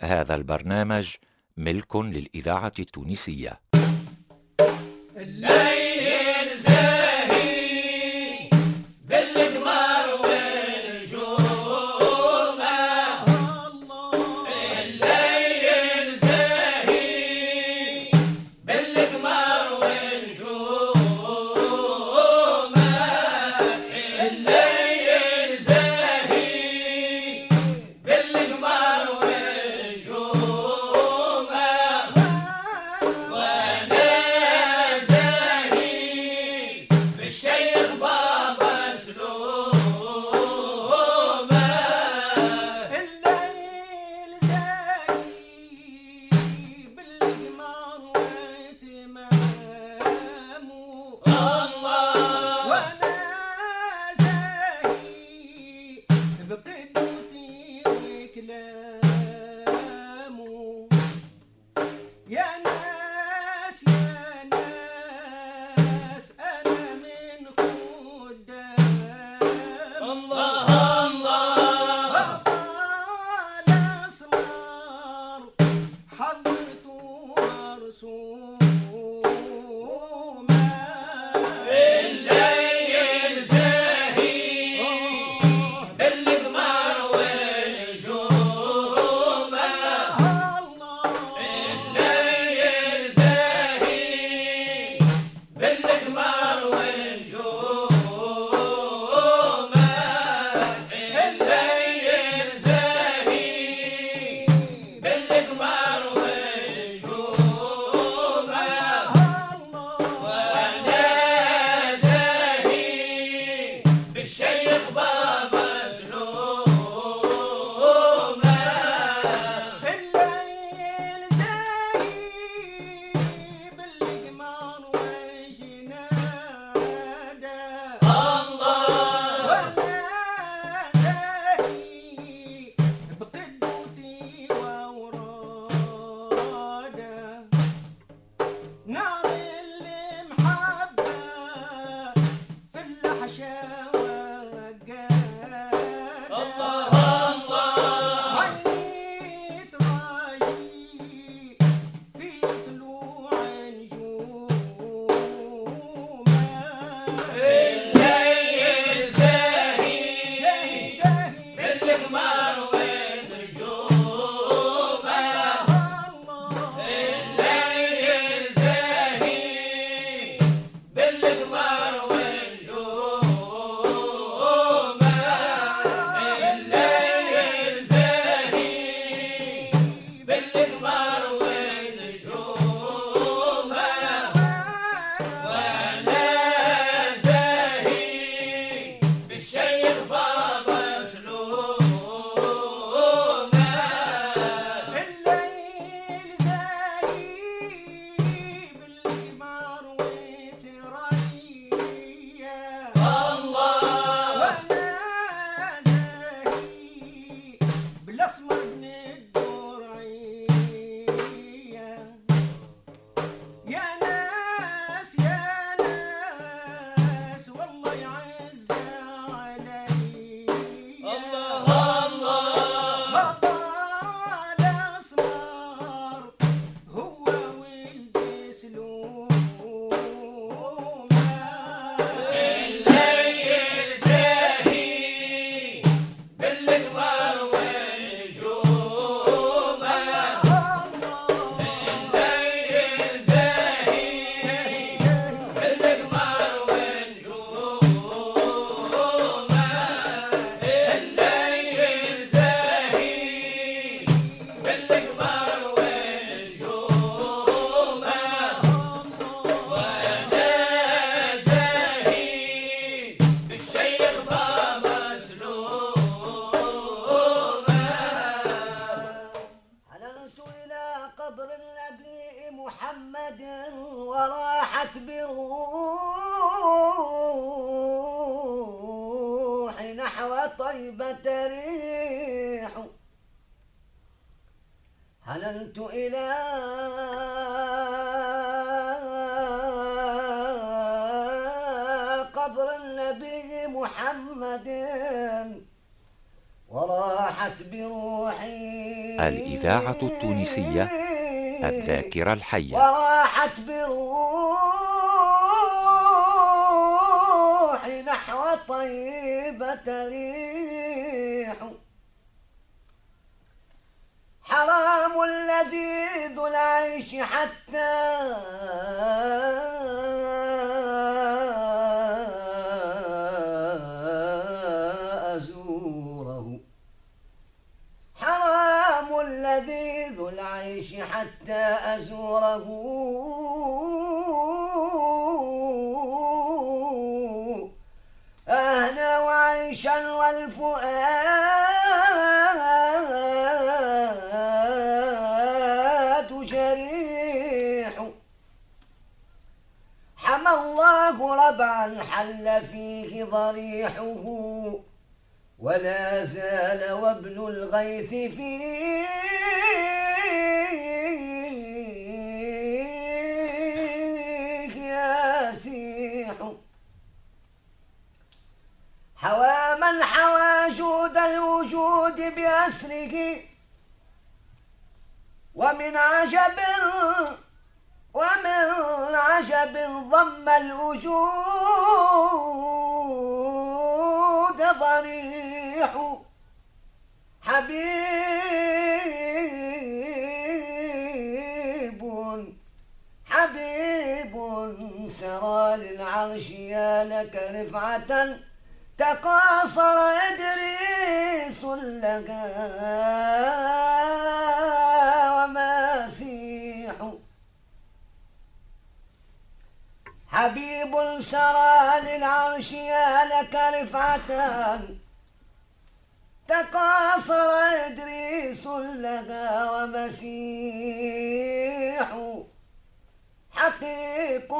هذا البرنامج ملك للإذاعة التونسية. الليل! إلى قبر النبي محمد. وراحت بروحي. الإذاعة التونسية الذاكرة الحية. وراحت بروحي نحو طيبة لي. حتى حل فيه ضريحه ولا زال وابن الغيث فيه يسيح حوى من حوى جود الوجود بأسره ومن عجب ومن عجب ضم الوجود ضريح حبيب حبيب سرى للعرش يا لك رفعة تقاصر إدريس لها حبيب سرى للعرش يا لك رفعة. تقاصر إدريس لها ومسيح. حقيق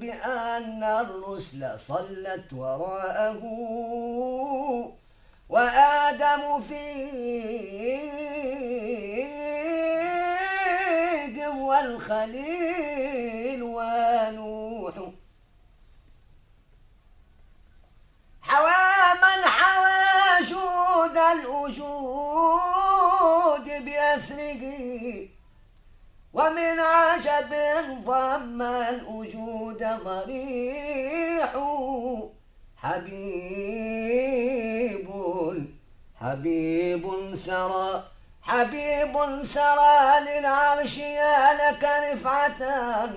بأن الرسل صلت وراءه. وآدم فيهم والخليل ونوح حوى من حوى جود بأسره ومن عجب ضم الوجود ضريح. حبيب حبيب سرى حبيب سرى للعرش يا لك رفعة.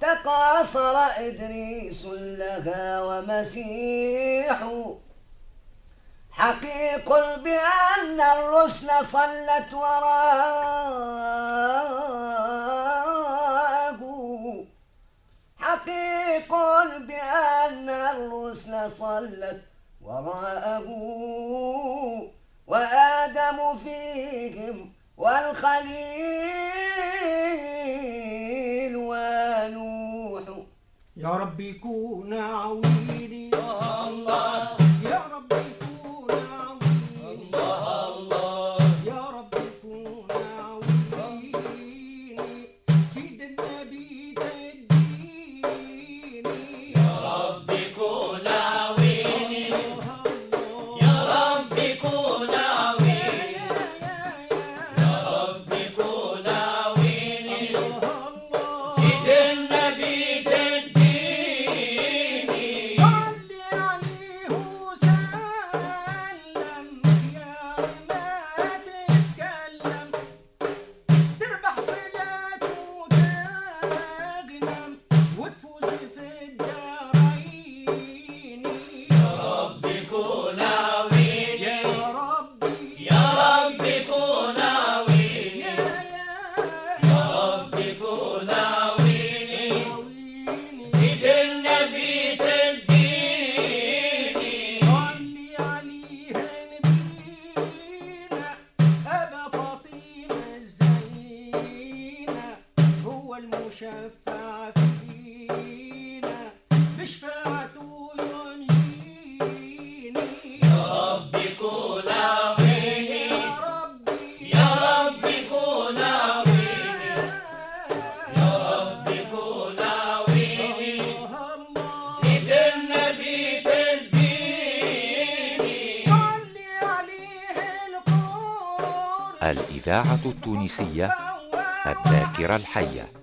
تقاصر إدريس لها ومسيح. حقيق بأن الرسل صلت وراءه. حقيق بأن الرسل صلت وراءه. وآدم فيهم والخليل ونوح. يا رب يكون عويلي. الله. التونسية الذاكرة الحية.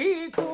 E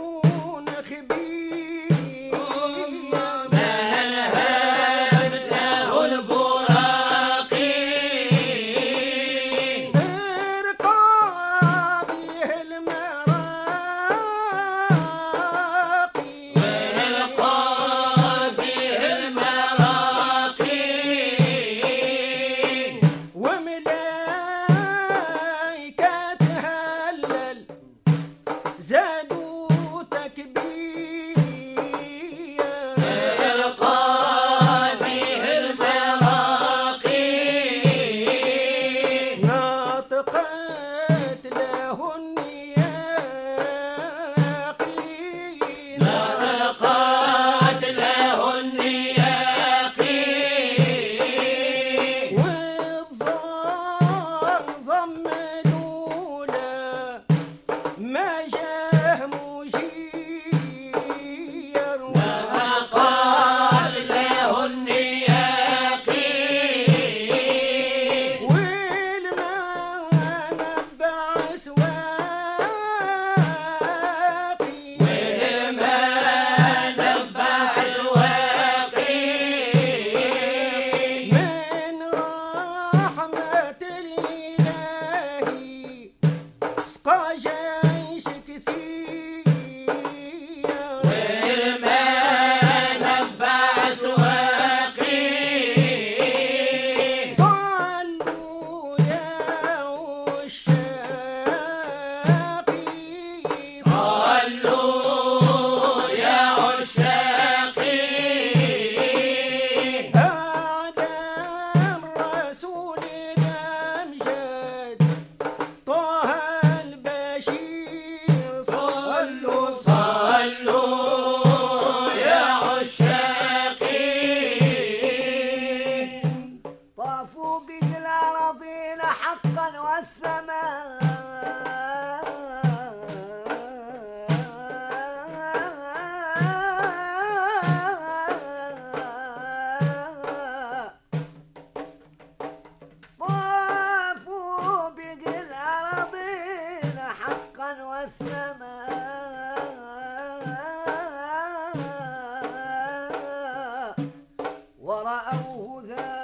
ذا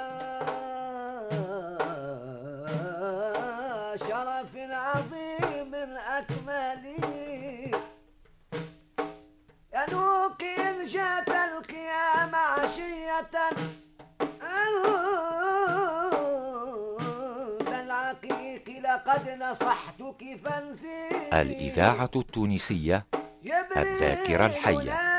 شرف عظيم أكمله ينوق إن جات القيام عشية. لقد نصحتك فانزل. الإذاعة التونسية الذاكرة الحية.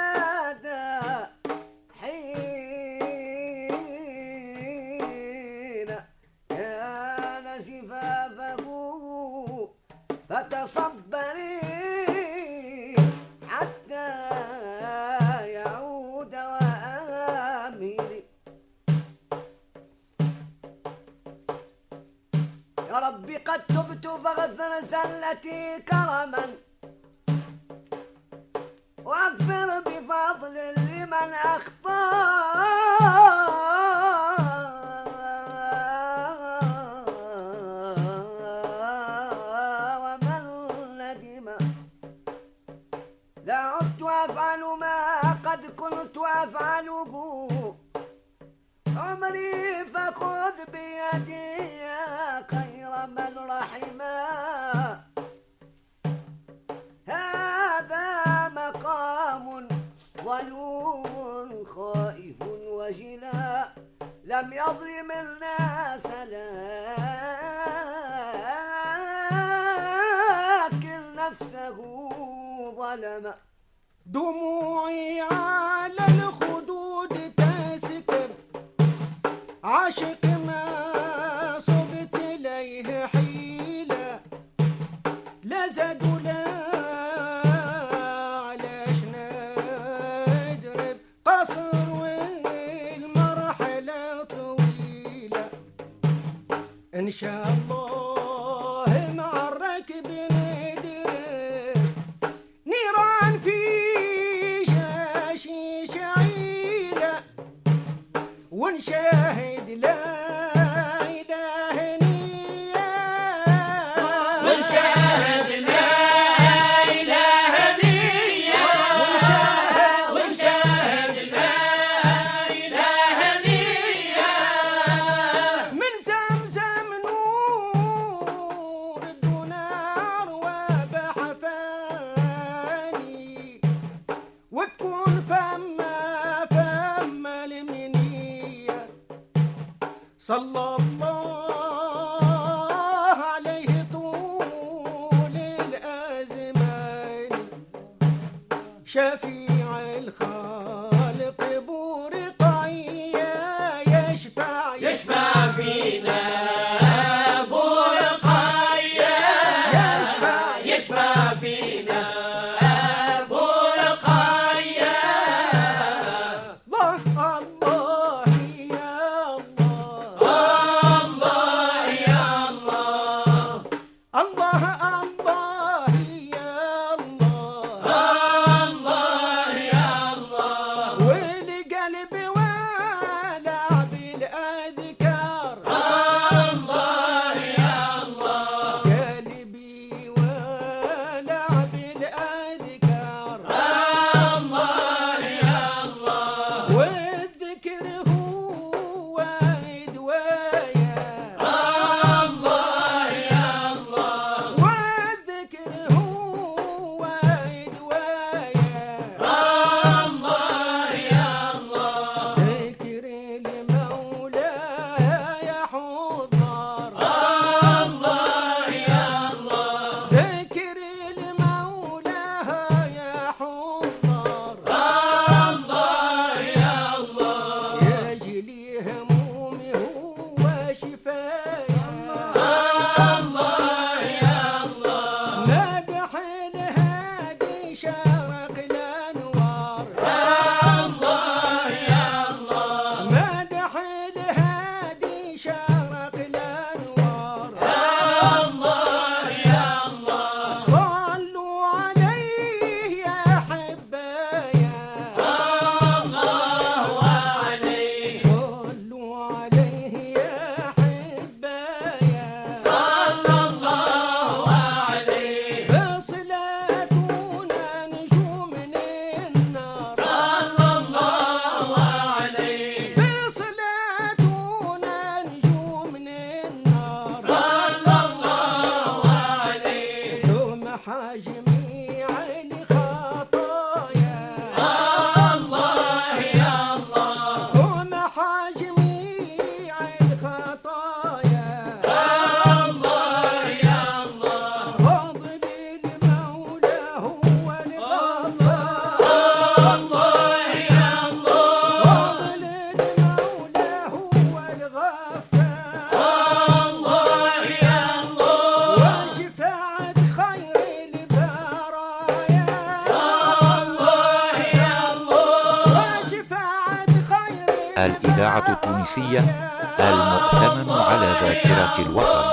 man. aşık صلى Yeah. التونسية المؤتمن على ذاكرة الوطن.